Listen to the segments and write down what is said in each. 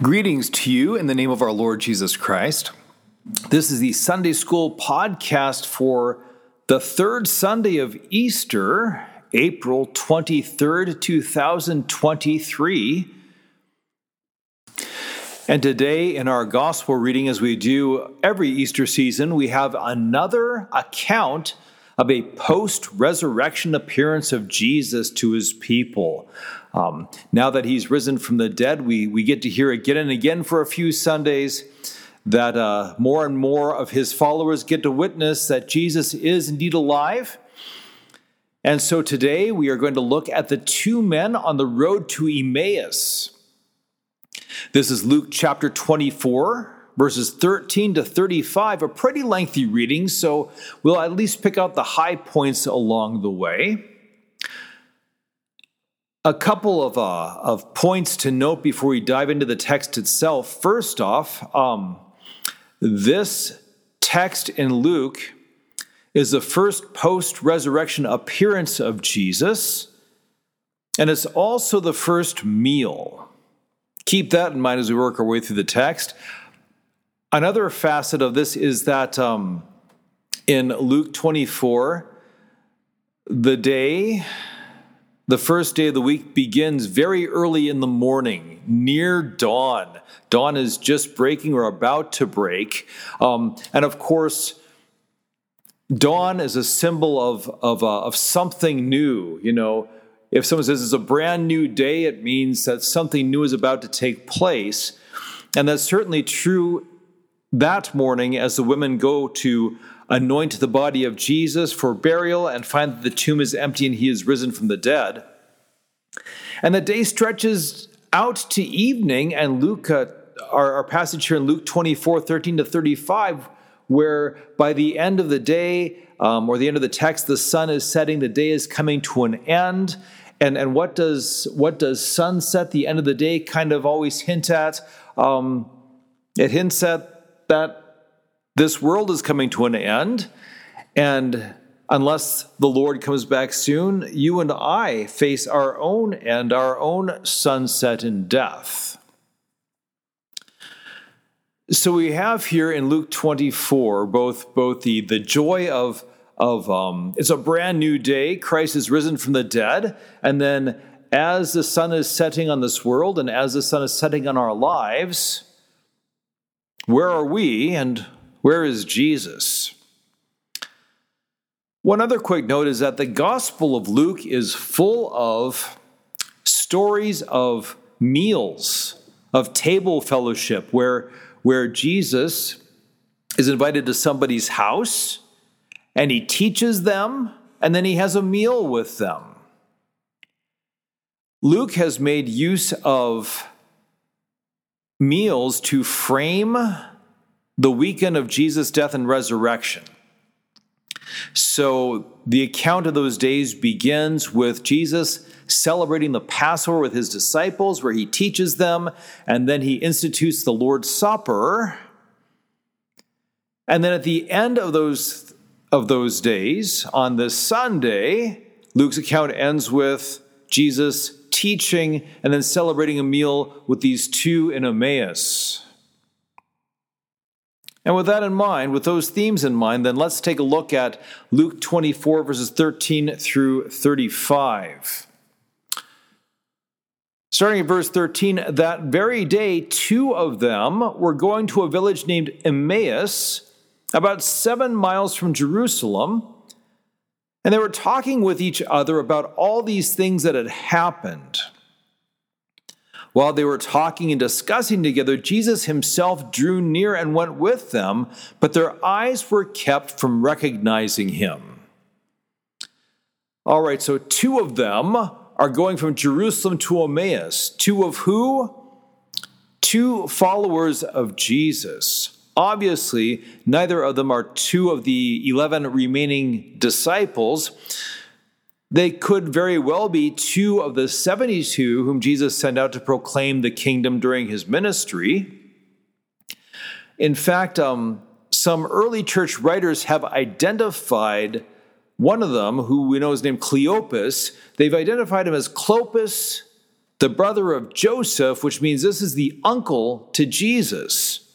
Greetings to you in the name of our Lord Jesus Christ. This is the Sunday School podcast for the third Sunday of Easter, April 23rd, 2023. And today, in our gospel reading, as we do every Easter season, we have another account of a post resurrection appearance of Jesus to his people. Um, now that he's risen from the dead, we, we get to hear again and again for a few Sundays that uh, more and more of his followers get to witness that Jesus is indeed alive. And so today we are going to look at the two men on the road to Emmaus. This is Luke chapter 24, verses 13 to 35, a pretty lengthy reading, so we'll at least pick out the high points along the way. A couple of, uh, of points to note before we dive into the text itself. First off, um, this text in Luke is the first post resurrection appearance of Jesus, and it's also the first meal. Keep that in mind as we work our way through the text. Another facet of this is that um, in Luke 24, the day, the first day of the week begins very early in the morning, near dawn. Dawn is just breaking or about to break. Um, and of course, dawn is a symbol of, of, uh, of something new. You know, if someone says it's a brand new day, it means that something new is about to take place. And that's certainly true that morning as the women go to anoint the body of Jesus for burial and find that the tomb is empty and he is risen from the dead. And the day stretches out to evening, and Luke, uh, our, our passage here in Luke 24 13 to 35, where by the end of the day, um, or the end of the text, the sun is setting, the day is coming to an end. And, and what does what does sunset, the end of the day, kind of always hint at? Um, it hints at that this world is coming to an end, and unless the Lord comes back soon, you and I face our own end, our own sunset in death. So we have here in Luke 24 both, both the, the joy of, of um, it's a brand new day, Christ is risen from the dead, and then as the sun is setting on this world and as the sun is setting on our lives, where are we and where is Jesus? One other quick note is that the Gospel of Luke is full of stories of meals, of table fellowship, where, where Jesus is invited to somebody's house and he teaches them and then he has a meal with them. Luke has made use of meals to frame the weekend of Jesus' death and resurrection. So the account of those days begins with Jesus celebrating the Passover with his disciples, where he teaches them, and then he institutes the Lord's Supper. And then at the end of those, of those days, on the Sunday, Luke's account ends with Jesus teaching and then celebrating a meal with these two in Emmaus. And with that in mind, with those themes in mind, then let's take a look at Luke 24, verses 13 through 35. Starting at verse 13, that very day, two of them were going to a village named Emmaus, about seven miles from Jerusalem. And they were talking with each other about all these things that had happened. While they were talking and discussing together, Jesus himself drew near and went with them, but their eyes were kept from recognizing him. All right, so two of them are going from Jerusalem to Emmaus. Two of who? Two followers of Jesus. Obviously, neither of them are two of the 11 remaining disciples. They could very well be two of the 72 whom Jesus sent out to proclaim the kingdom during his ministry. In fact, um, some early church writers have identified one of them, who we know is named Cleopas, they've identified him as Clopas the brother of Joseph, which means this is the uncle to Jesus.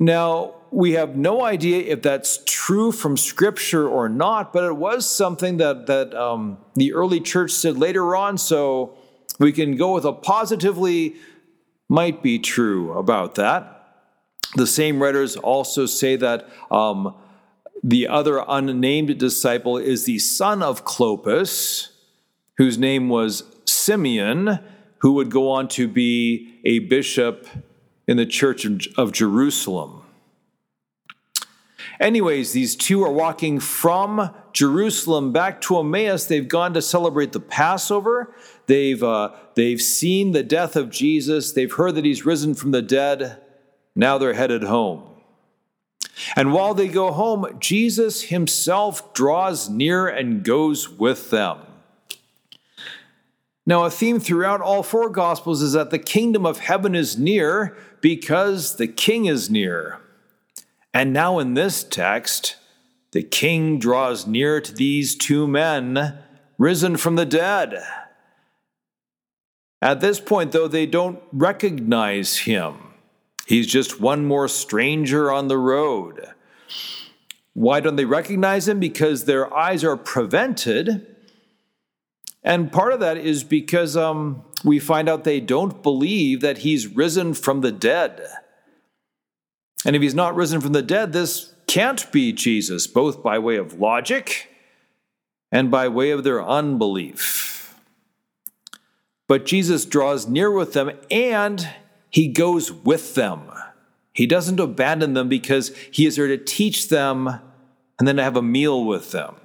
Now, we have no idea if that's true from Scripture or not, but it was something that, that um, the early church said later on, so we can go with a positively might be true about that. The same writers also say that um, the other unnamed disciple is the son of Clopas, whose name was Simeon, who would go on to be a bishop in the church of Jerusalem. Anyways, these two are walking from Jerusalem back to Emmaus. They've gone to celebrate the Passover. They've, uh, they've seen the death of Jesus. They've heard that he's risen from the dead. Now they're headed home. And while they go home, Jesus himself draws near and goes with them. Now, a theme throughout all four Gospels is that the kingdom of heaven is near because the king is near. And now in this text, the king draws near to these two men risen from the dead. At this point, though, they don't recognize him. He's just one more stranger on the road. Why don't they recognize him? Because their eyes are prevented. And part of that is because um, we find out they don't believe that he's risen from the dead. And if he's not risen from the dead, this can't be Jesus, both by way of logic and by way of their unbelief. But Jesus draws near with them and he goes with them. He doesn't abandon them because he is there to teach them and then to have a meal with them.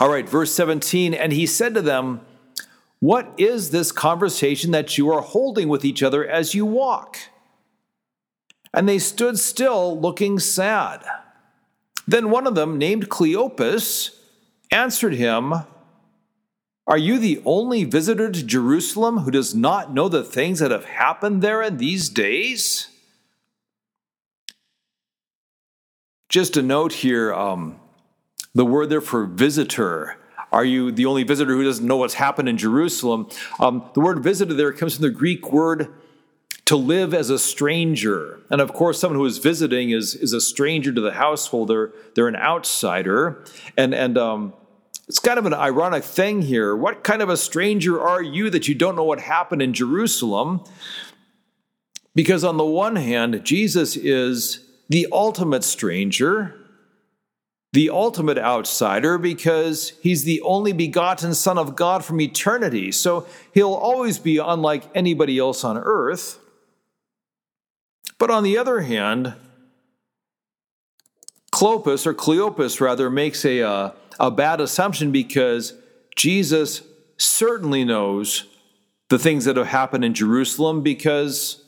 All right, verse 17, and he said to them, What is this conversation that you are holding with each other as you walk? and they stood still, looking sad. Then one of them, named Cleopas, answered him, Are you the only visitor to Jerusalem who does not know the things that have happened there in these days? Just a note here um, the word there for visitor. Are you the only visitor who doesn't know what's happened in Jerusalem? Um, the word visitor there comes from the Greek word to live as a stranger. And of course, someone who is visiting is, is a stranger to the household. They're, they're an outsider. And, and um, it's kind of an ironic thing here. What kind of a stranger are you that you don't know what happened in Jerusalem? Because on the one hand, Jesus is the ultimate stranger, the ultimate outsider, because he's the only begotten Son of God from eternity. So he'll always be unlike anybody else on earth. But on the other hand, Clopas, or Cleopas rather, makes a, uh, a bad assumption because Jesus certainly knows the things that have happened in Jerusalem because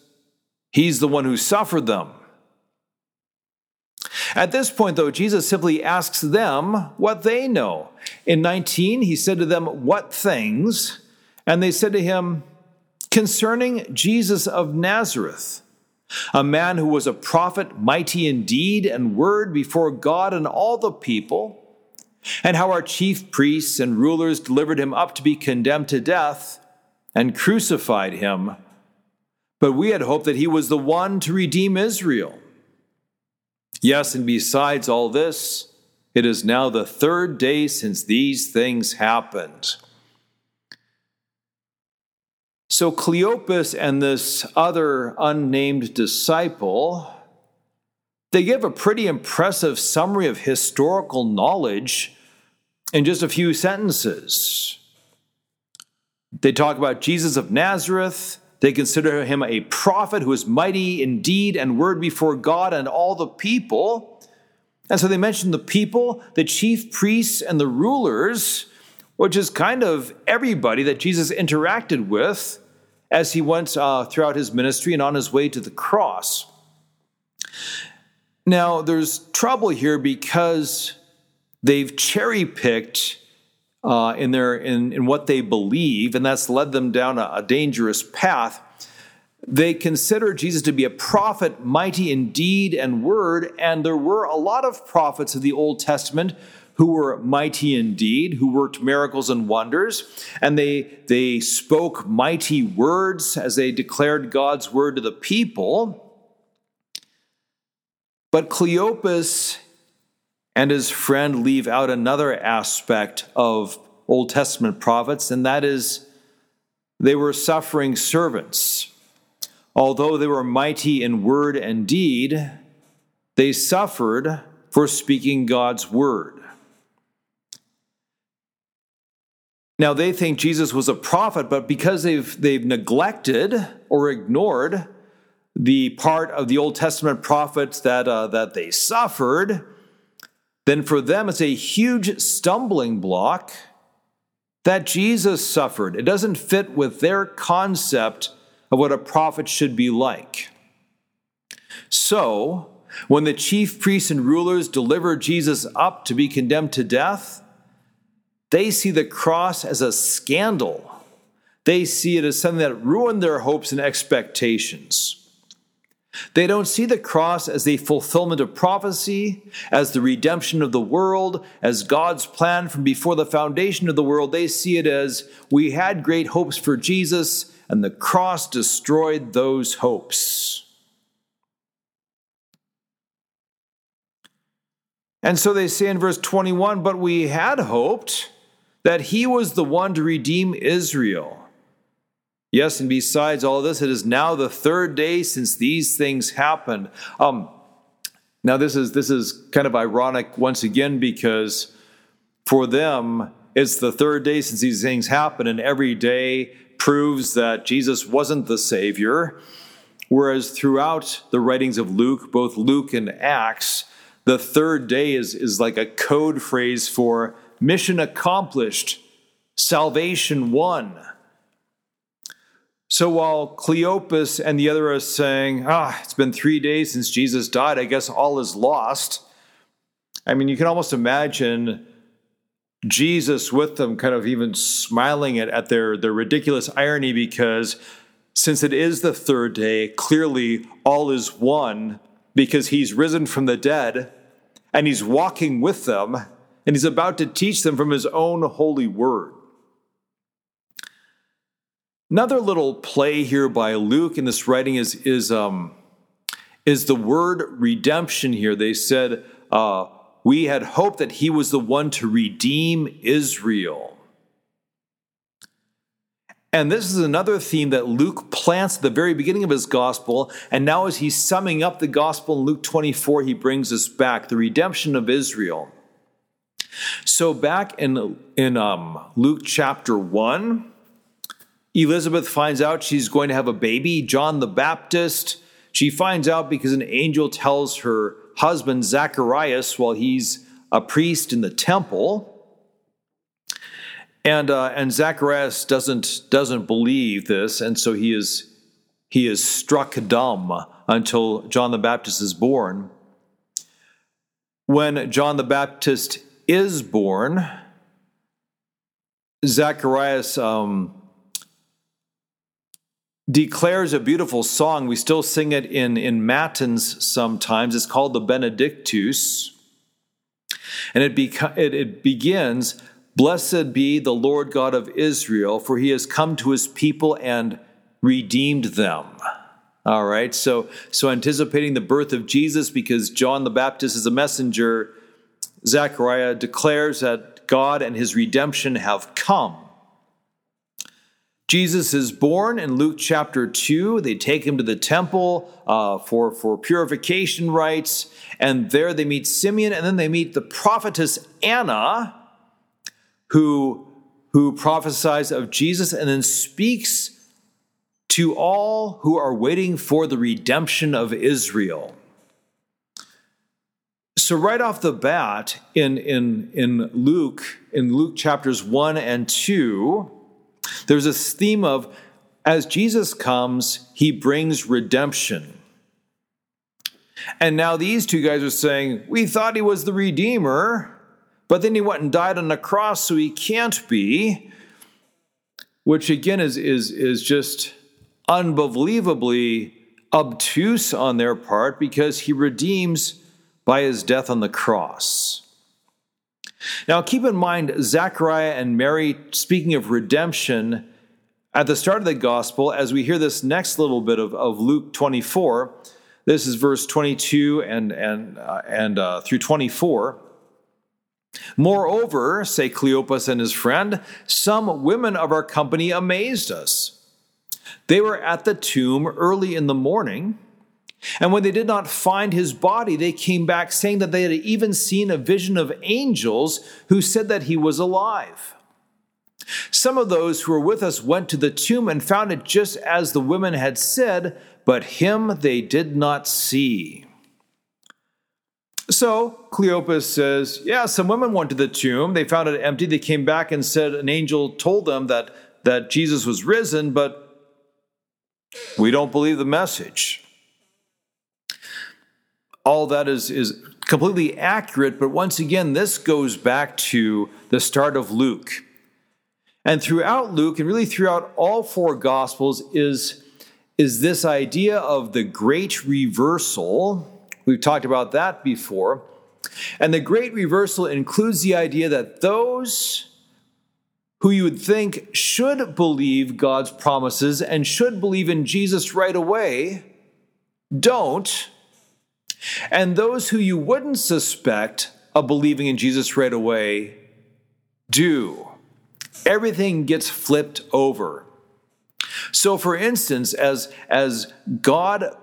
he's the one who suffered them. At this point, though, Jesus simply asks them what they know. In 19, he said to them, What things? And they said to him, Concerning Jesus of Nazareth a man who was a prophet, mighty in deed and word before God and all the people, and how our chief priests and rulers delivered him up to be condemned to death and crucified him. But we had hoped that he was the one to redeem Israel. Yes, and besides all this, it is now the third day since these things happened. So Cleopas and this other unnamed disciple, they give a pretty impressive summary of historical knowledge in just a few sentences. They talk about Jesus of Nazareth. They consider him a prophet who is mighty in deed and word before God and all the people. And so they mention the people, the chief priests, and the rulers which is kind of everybody that Jesus interacted with as he went uh, throughout his ministry and on his way to the cross. Now, there's trouble here because they've cherry picked uh, in, their, in, in what they believe, and that's led them down a, a dangerous path. They consider Jesus to be a prophet, mighty in deed and word, and there were a lot of prophets of the Old Testament who were mighty indeed, who worked miracles and wonders, and they, they spoke mighty words as they declared God's word to the people. But Cleopas and his friend leave out another aspect of Old Testament prophets, and that is they were suffering servants. Although they were mighty in word and deed, they suffered for speaking God's word. Now they think Jesus was a prophet, but because they've, they've neglected or ignored the part of the Old Testament prophets that, uh, that they suffered, then for them it's a huge stumbling block that Jesus suffered. It doesn't fit with their concept of what a prophet should be like. So, when the chief priests and rulers deliver Jesus up to be condemned to death, they see the cross as a scandal. They see it as something that ruined their hopes and expectations. They don't see the cross as the fulfillment of prophecy, as the redemption of the world, as God's plan from before the foundation of the world. They see it as we had great hopes for Jesus, and the cross destroyed those hopes. And so they say in verse 21 But we had hoped that he was the one to redeem Israel. Yes, and besides all this, it is now the third day since these things happened. Um, now this is this is kind of ironic once again because for them it's the third day since these things happened, and every day proves that Jesus wasn't the Savior. Whereas throughout the writings of Luke, both Luke and Acts, the third day is, is like a code phrase for mission accomplished, salvation won. So while Cleopas and the other are saying, ah, it's been three days since Jesus died, I guess all is lost. I mean, you can almost imagine Jesus with them kind of even smiling at, at their, their ridiculous irony because since it is the third day, clearly all is won because he's risen from the dead and he's walking with them and he's about to teach them from his own holy word. Another little play here by Luke in this writing is, is, um, is the word redemption here. They said, uh, We had hoped that he was the one to redeem Israel. And this is another theme that Luke plants at the very beginning of his gospel. And now, as he's summing up the gospel in Luke 24, he brings us back the redemption of Israel. So, back in, in um, Luke chapter 1, Elizabeth finds out she's going to have a baby, John the Baptist. She finds out because an angel tells her husband, Zacharias, while he's a priest in the temple. And, uh, and Zacharias doesn't, doesn't believe this, and so he is, he is struck dumb until John the Baptist is born. When John the Baptist is born, Zacharias um, declares a beautiful song. We still sing it in, in Matins sometimes. It's called the Benedictus. And it, beca- it, it begins Blessed be the Lord God of Israel, for he has come to his people and redeemed them. All right, so, so anticipating the birth of Jesus, because John the Baptist is a messenger, Zechariah declares that God and his redemption have come. Jesus is born in Luke chapter 2. They take him to the temple uh, for, for purification rites, and there they meet Simeon, and then they meet the prophetess Anna, who, who prophesies of Jesus and then speaks to all who are waiting for the redemption of Israel. So, right off the bat, in, in, in Luke, in Luke chapters 1 and 2, there's this theme of as Jesus comes, he brings redemption. And now these two guys are saying, We thought he was the Redeemer, but then he went and died on the cross, so he can't be. Which again is, is, is just unbelievably obtuse on their part because he redeems by his death on the cross. Now, keep in mind, Zechariah and Mary, speaking of redemption, at the start of the gospel, as we hear this next little bit of, of Luke 24, this is verse 22 and, and, uh, and uh, through 24. Moreover, say Cleopas and his friend, some women of our company amazed us. They were at the tomb early in the morning, and when they did not find his body, they came back saying that they had even seen a vision of angels who said that he was alive. Some of those who were with us went to the tomb and found it just as the women had said, but him they did not see. So Cleopas says, Yeah, some women went to the tomb. They found it empty. They came back and said an angel told them that, that Jesus was risen, but we don't believe the message. All that is, is completely accurate, but once again, this goes back to the start of Luke. And throughout Luke, and really throughout all four Gospels, is, is this idea of the great reversal We've talked about that before. And the great reversal includes the idea that those who you would think should believe God's promises and should believe in Jesus right away don't. And those who you wouldn't suspect of believing in Jesus right away do. Everything gets flipped over. So, for instance, as, as God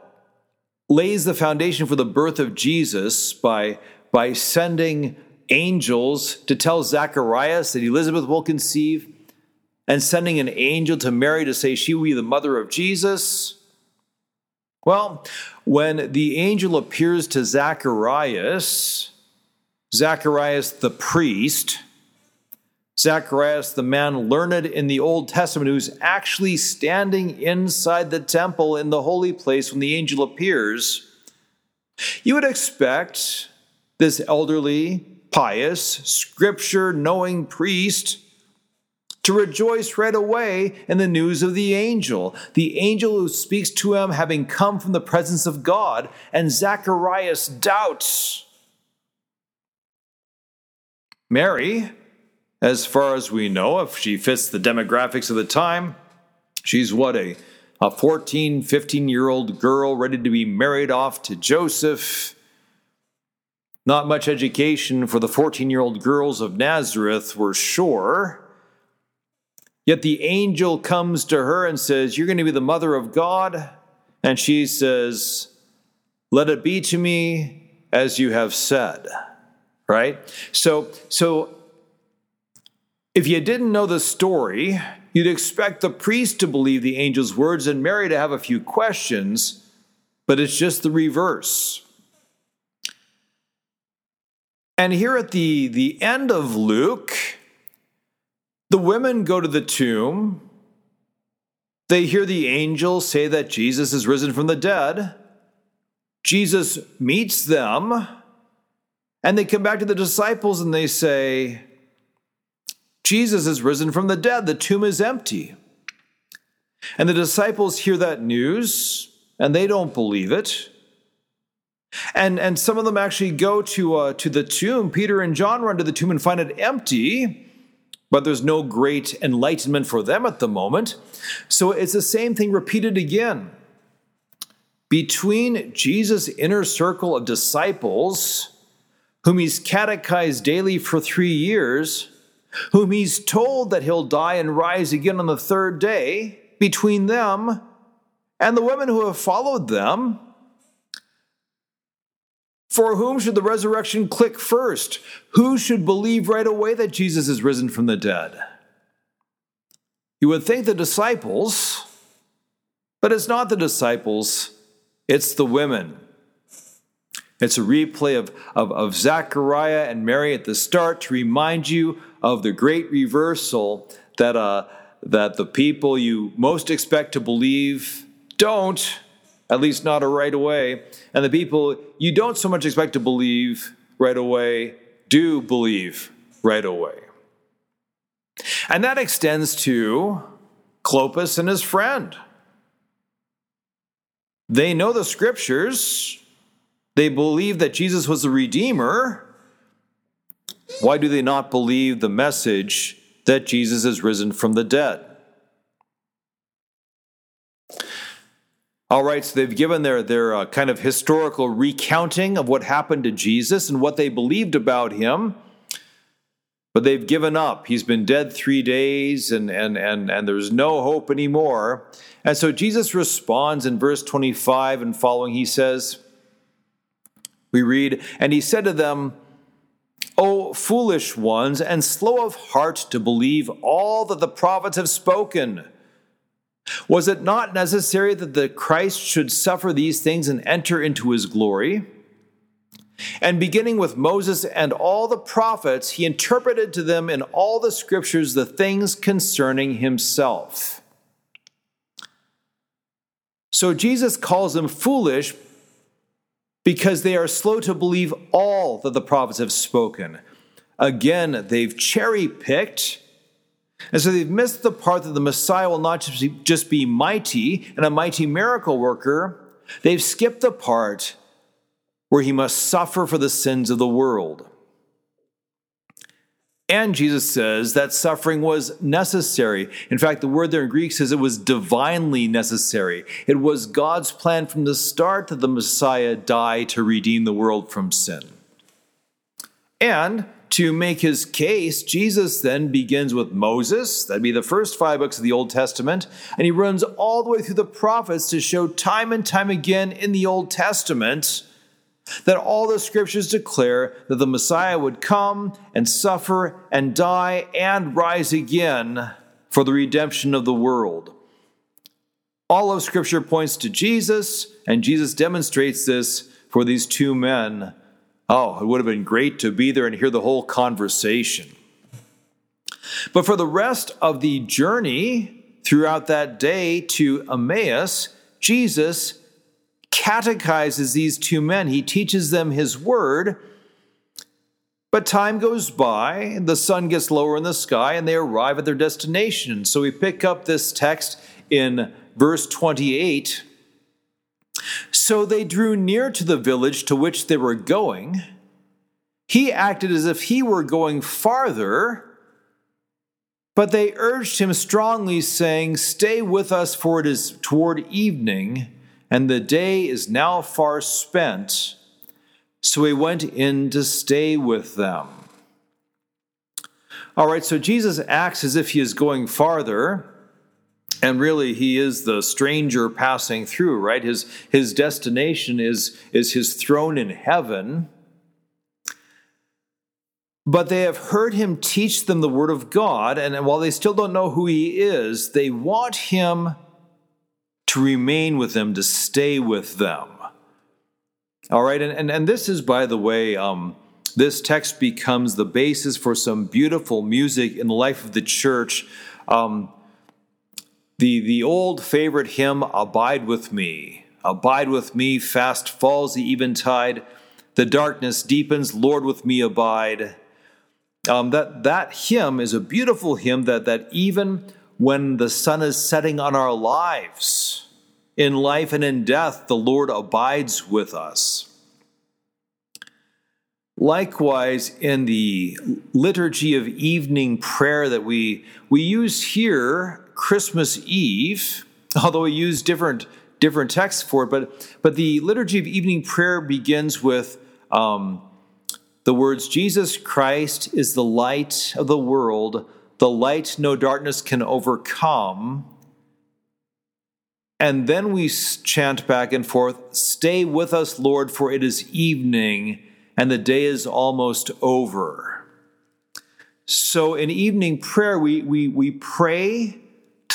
lays the foundation for the birth of Jesus by, by sending angels to tell Zacharias that Elizabeth will conceive, and sending an angel to Mary to say she will be the mother of Jesus. Well, when the angel appears to Zacharias, Zacharias the priest, Zacharias, the man learned in the Old Testament, who's actually standing inside the temple in the holy place when the angel appears, you would expect this elderly, pious, scripture knowing priest to rejoice right away in the news of the angel, the angel who speaks to him having come from the presence of God, and Zacharias doubts. Mary, as far as we know, if she fits the demographics of the time, she's what, a, a 14, 15 year old girl ready to be married off to Joseph. Not much education for the 14 year old girls of Nazareth, we're sure. Yet the angel comes to her and says, You're going to be the mother of God. And she says, Let it be to me as you have said. Right? So, so if you didn't know the story, you'd expect the priest to believe the angel's words and Mary to have a few questions, but it's just the reverse. And here at the, the end of Luke, the women go to the tomb. They hear the angel say that Jesus is risen from the dead. Jesus meets them, and they come back to the disciples and they say, Jesus is risen from the dead, the tomb is empty. And the disciples hear that news and they don't believe it. And, and some of them actually go to, uh, to the tomb. Peter and John run to the tomb and find it empty, but there's no great enlightenment for them at the moment. So it's the same thing repeated again. Between Jesus' inner circle of disciples, whom he's catechized daily for three years, whom he's told that he'll die and rise again on the third day, between them and the women who have followed them. For whom should the resurrection click first? Who should believe right away that Jesus is risen from the dead? You would think the disciples, but it's not the disciples, it's the women. It's a replay of, of, of Zechariah and Mary at the start to remind you of the great reversal that, uh, that the people you most expect to believe don't, at least not right away, and the people you don't so much expect to believe right away do believe right away. And that extends to Clopas and his friend. They know the scriptures, they believe that Jesus was the Redeemer, Why do they not believe the message that Jesus is risen from the dead? All right, so they've given their, their uh, kind of historical recounting of what happened to Jesus and what they believed about him. But they've given up. He's been dead three days and, and, and, and there's no hope anymore. And so Jesus responds in verse 25 and following. He says, We read, And he said to them, O foolish ones, and slow of heart to believe all that the prophets have spoken. Was it not necessary that the Christ should suffer these things and enter into his glory? And beginning with Moses and all the prophets, he interpreted to them in all the scriptures the things concerning himself. So Jesus calls them foolish because they are slow to believe all that the prophets have spoken. Again, they've cherry picked and so they've missed the part that the Messiah will not just be mighty and a mighty miracle worker, they've skipped the part where he must suffer for the sins of the world. And Jesus says that suffering was necessary. In fact, the word there in Greek says it was divinely necessary. It was God's plan from the start that the Messiah die to redeem the world from sin. And to make his case, Jesus then begins with Moses, that'd be the first five books of the Old Testament, and he runs all the way through the prophets to show time and time again in the Old Testament that all the scriptures declare that the Messiah would come and suffer and die and rise again for the redemption of the world. All of scripture points to Jesus, and Jesus demonstrates this for these two men Oh, it would have been great to be there and hear the whole conversation. But for the rest of the journey throughout that day to Emmaus, Jesus catechizes these two men. He teaches them his word. But time goes by, the sun gets lower in the sky, and they arrive at their destination. So we pick up this text in verse 28 so they drew near to the village to which they were going. He acted as if he were going farther, but they urged him strongly, saying, Stay with us, for it is toward evening, and the day is now far spent. So he went in to stay with them. All right, so Jesus acts as if he is going farther. And really, he is the stranger passing through, right? His, his destination is, is his throne in heaven. But they have heard him teach them the word of God, and while they still don't know who he is, they want him to remain with them, to stay with them. All right, and, and, and this is, by the way, um, this text becomes the basis for some beautiful music in the life of the church. Um, the, the old favorite hymn, Abide with Me. Abide with me, fast falls the eventide. The darkness deepens, Lord, with me abide. Um, that, that hymn is a beautiful hymn that, that even when the sun is setting on our lives, in life and in death, the Lord abides with us. Likewise, in the liturgy of evening prayer that we, we use here Christmas Eve, although we use different different texts for it, but but the liturgy of evening prayer begins with um, the words Jesus Christ is the light of the world, the light no darkness can overcome. And then we chant back and forth, Stay with us, Lord, for it is evening and the day is almost over. So in evening prayer, we, we, we pray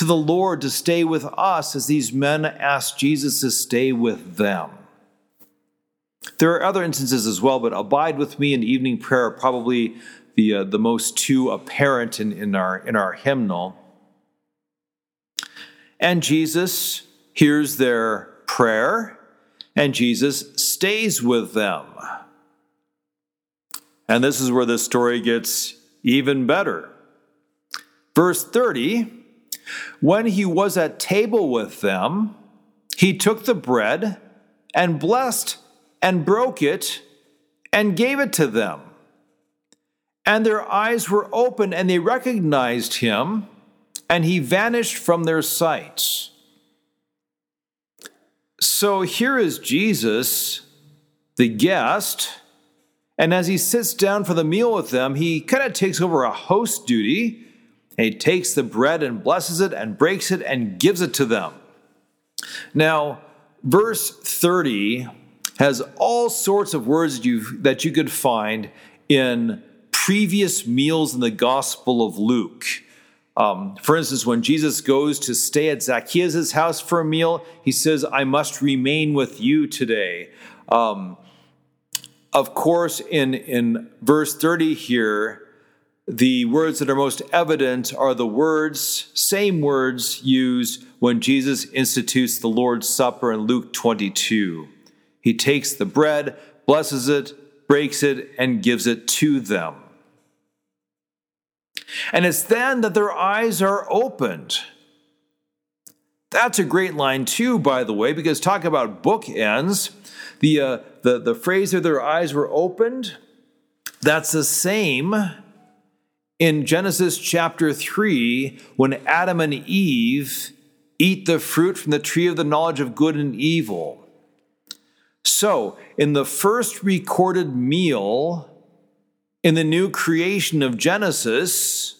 to the Lord to stay with us as these men ask Jesus to stay with them. There are other instances as well, but abide with me in evening prayer are probably the, uh, the most two apparent in, in, our, in our hymnal. And Jesus hears their prayer, and Jesus stays with them. And this is where the story gets even better. Verse 30 when he was at table with them, he took the bread and blessed and broke it and gave it to them. and their eyes were opened, and they recognized him, and he vanished from their sight. So here is Jesus, the guest, and as he sits down for the meal with them, he kind of takes over a host duty. And he takes the bread and blesses it and breaks it and gives it to them. Now, verse 30 has all sorts of words that you, that you could find in previous meals in the Gospel of Luke. Um, for instance, when Jesus goes to stay at Zacchaeus' house for a meal, he says, I must remain with you today. Um, of course, in, in verse 30 here, the words that are most evident are the words, same words used when Jesus institutes the Lord's Supper in Luke 22. He takes the bread, blesses it, breaks it, and gives it to them. And it's then that their eyes are opened. That's a great line, too, by the way, because talk about bookends. The, uh, the, the phrase that their eyes were opened, that's the same in Genesis chapter 3 when Adam and Eve eat the fruit from the tree of the knowledge of good and evil. So, in the first recorded meal in the new creation of Genesis,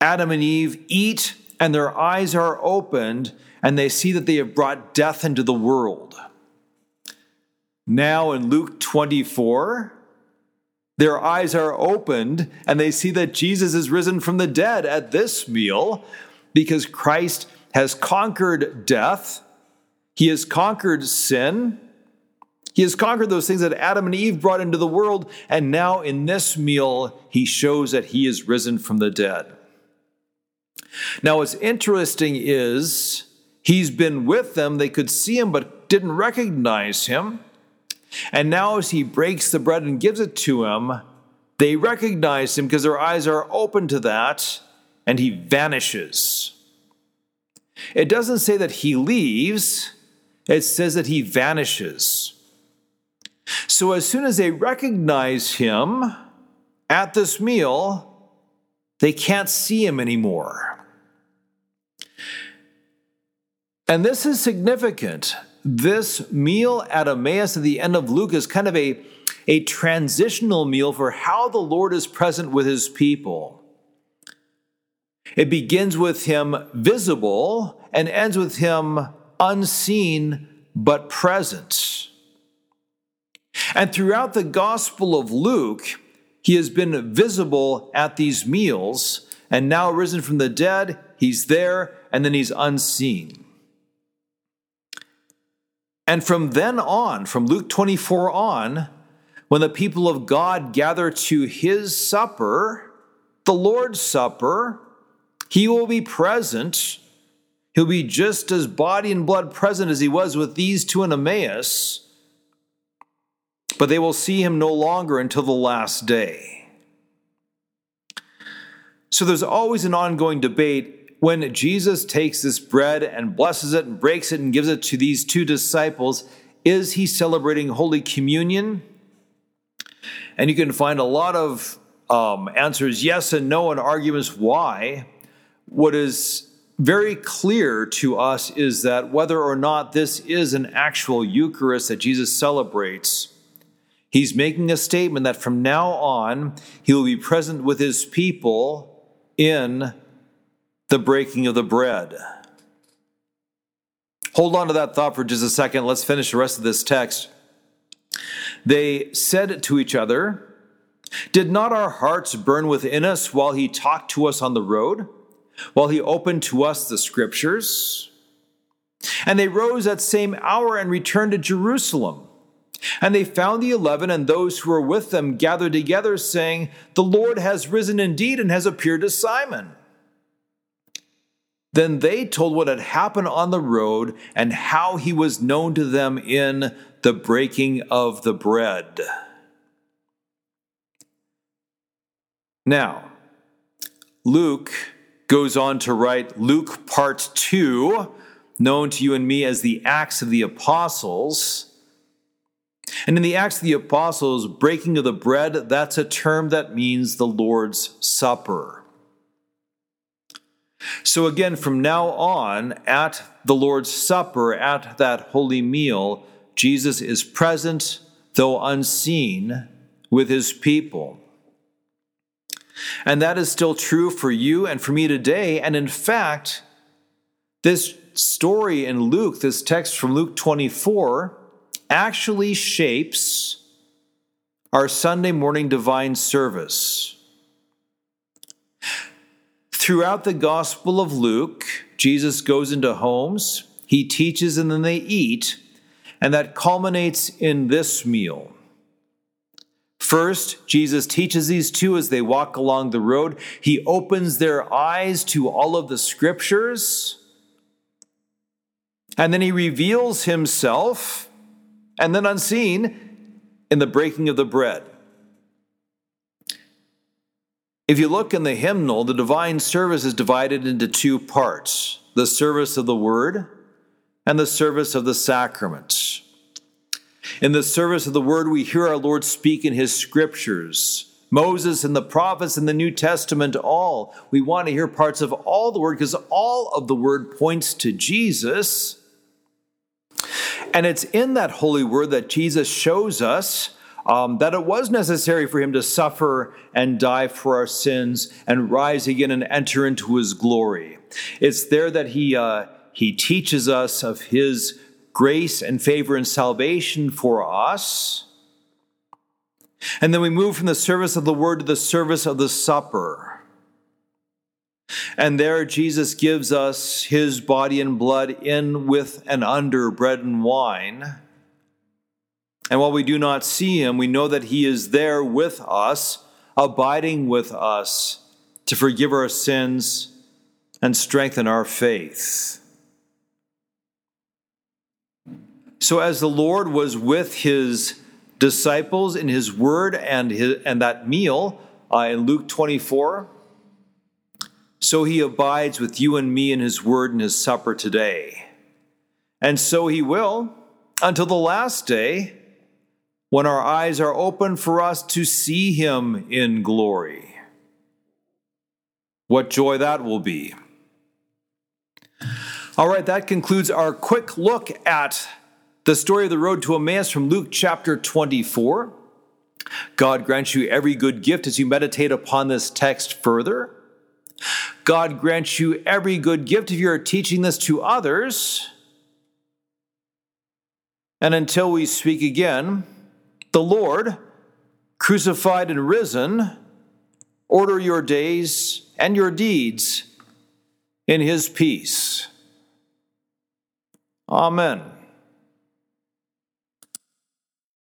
Adam and Eve eat and their eyes are opened and they see that they have brought death into the world. Now in Luke 24, their eyes are opened and they see that Jesus is risen from the dead at this meal because Christ has conquered death, he has conquered sin, he has conquered those things that Adam and Eve brought into the world, and now in this meal, he shows that he is risen from the dead. Now, what's interesting is he's been with them. They could see him, but didn't recognize him. And now, as he breaks the bread and gives it to him, they recognize him because their eyes are open to that, and he vanishes. It doesn't say that he leaves, it says that he vanishes. So as soon as they recognize him at this meal, they can't see him anymore. And this is significant. This meal at Emmaus at the end of Luke is kind of a, a transitional meal for how the Lord is present with his people. It begins with him visible and ends with him unseen but present. And throughout the Gospel of Luke, he has been visible at these meals, and now risen from the dead, he's there, and then he's unseen. And from then on, from Luke 24 on, when the people of God gather to his supper, the Lord's Supper, he will be present. He'll be just as body and blood present as he was with these two in Emmaus but they will see him no longer until the last day. So there's always an ongoing debate when Jesus takes this bread and blesses it and breaks it and gives it to these two disciples. Is he celebrating Holy Communion? And you can find a lot of um, answers yes and no, and arguments why. What is very clear to us is that whether or not this is an actual Eucharist that Jesus celebrates, He's making a statement that from now on, he will be present with his people in the breaking of the bread. Hold on to that thought for just a second. Let's finish the rest of this text. They said to each other, Did not our hearts burn within us while he talked to us on the road, while he opened to us the scriptures? And they rose that same hour and returned to Jerusalem. And they found the eleven and those who were with them gathered together, saying, The Lord has risen indeed and has appeared to Simon. Then they told what had happened on the road and how he was known to them in the breaking of the bread. Now, Luke goes on to write Luke part 2, known to you and me as the Acts of the Apostles. And in the Acts of the Apostles, breaking of the bread, that's a term that means the Lord's Supper. So, again, from now on, at the Lord's Supper, at that holy meal, Jesus is present, though unseen, with his people. And that is still true for you and for me today. And in fact, this story in Luke, this text from Luke 24, actually shapes our Sunday morning divine service. Throughout the Gospel of Luke, Jesus goes into homes, he teaches, and then they eat, and that culminates in this meal. First, Jesus teaches these two as they walk along the road. He opens their eyes to all of the scriptures. And then he reveals himself, and then unseen, in the breaking of the bread. If you look in the hymnal, the divine service is divided into two parts the service of the word and the service of the sacraments. In the service of the word, we hear our Lord speak in his scriptures. Moses and the prophets in the New Testament, all. We want to hear parts of all the word because all of the word points to Jesus. And it's in that holy word that Jesus shows us um, that it was necessary for him to suffer and die for our sins and rise again and enter into his glory. It's there that he, uh, he teaches us of his grace and favor and salvation for us. And then we move from the service of the word to the service of the supper. And there Jesus gives us his body and blood in, with, and under bread and wine. And while we do not see him, we know that he is there with us, abiding with us to forgive our sins and strengthen our faith. So, as the Lord was with his disciples in his word and, his, and that meal uh, in Luke 24, so he abides with you and me in his word and his supper today. And so he will until the last day when our eyes are open for us to see him in glory. What joy that will be. All right, that concludes our quick look at the story of the road to Emmaus from Luke chapter 24. God grants you every good gift as you meditate upon this text further. God grants you every good gift if you're teaching this to others. And until we speak again, the Lord, crucified and risen, order your days and your deeds in his peace. Amen.